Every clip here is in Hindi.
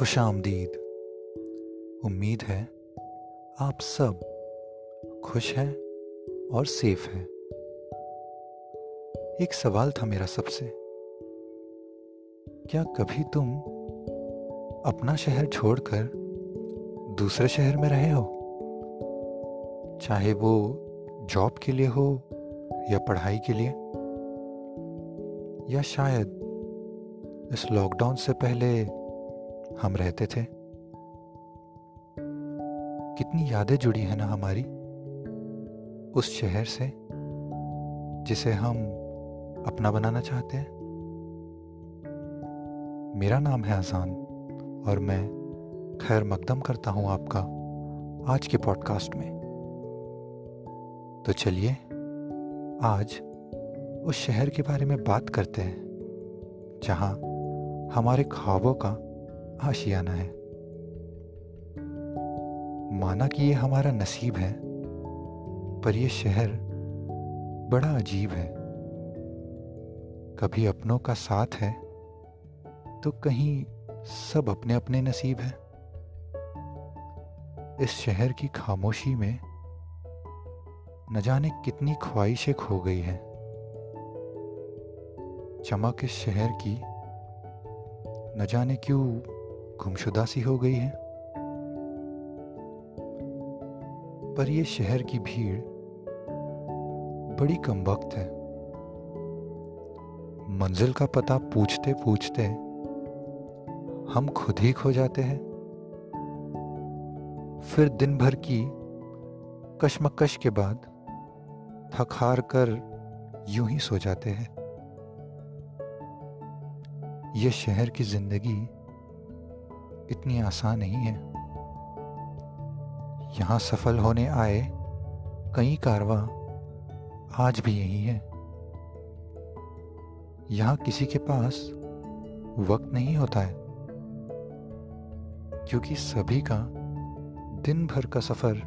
खुश आमदीद। उम्मीद है आप सब खुश हैं और सेफ़ हैं। एक सवाल था मेरा सबसे। क्या कभी तुम अपना शहर छोड़कर दूसरे शहर में रहे हो? चाहे वो जॉब के लिए हो या पढ़ाई के लिए? या शायद इस लॉकडाउन से पहले हम रहते थे। कितनी यादें जुड़ी हैं ना हमारी। उस शहर से, जिसे हम अपना बनाना चाहते हैं। मेरा नाम है आसान और मैं खैर मकदम करता हूँ आपका आज के पॉडकास्ट में। तो चलिए, आज उस शहर के बारे में बात करते हैं, जहाँ हमारे ख्वाबों का आशियाना है। माना कि ये हमारा नसीब है, पर यह शहर बड़ा अजीब है। कभी अपनों का साथ है तो कहीं सब अपने अपने नसीब है। इस शहर की खामोशी में न जाने कितनी ख्वाहिशें खो गई हैं। चमक इस शहर की, न जाने क्यों गुमशुदा सी हो गई है। पर यह शहर की भीड़ बड़ी कम वक्त है। मंजिल का पता पूछते पूछते हम खुद ही खो जाते हैं। फिर दिन भर की कशमकश के बाद थक हार कर यूँ ही सो जाते हैं। यह शहर की ज़िंदगी इतनी आसान नहीं है। यहाँ सफल होने आए कई कारवा आज भी यही है। यहाँ किसी के पास वक्त नहीं होता है, क्योंकि सभी का दिन भर का सफ़र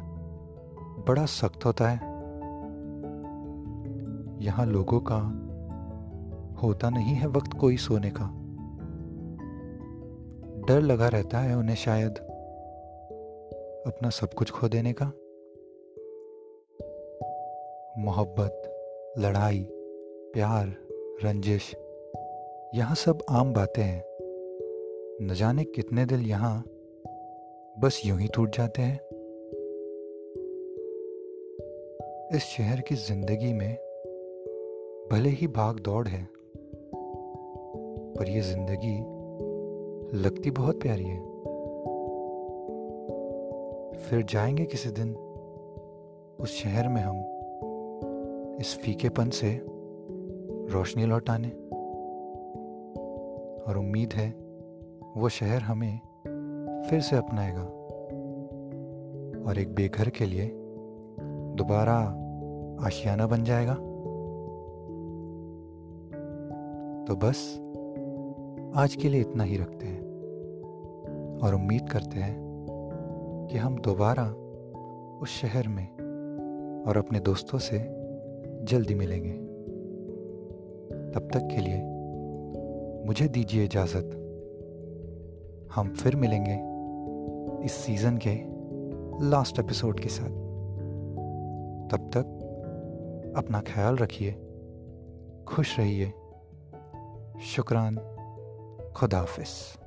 बड़ा सख्त होता है। यहाँ लोगों का होता नहीं है वक्त कोई सोने का। डर लगा रहता है उन्हें शायद अपना सब कुछ खो देने का। मोहब्बत, लड़ाई, प्यार, रंजिश, यहाँ सब आम बातें हैं। न जाने कितने दिल यहाँ बस यूँ ही टूट जाते हैं। इस शहर की ज़िंदगी में भले ही भाग दौड़ है, पर यह ज़िंदगी लगती बहुत प्यारी है। फिर जाएँगे किसी दिन, उस शहर में हम, इस फीकेपन से रोशनी लौटाने। और उम्मीद है, वो शहर हमें फिर से अपनाएगा। और एक बेघर के लिए दोबारा आशियाना बन जाएगा। तो बस आज के लिए इतना ही रखते हैं और उम्मीद करते हैं कि हम दोबारा उस शहर में और अपने दोस्तों से जल्दी मिलेंगे। तब तक के लिए मुझे दीजिए इजाज़त। हम फिर मिलेंगे इस सीज़न के लास्ट एपिसोड के साथ। तब तक अपना ख्याल रखिए, खुश रहिए। शुक्रान। खुदाफिज़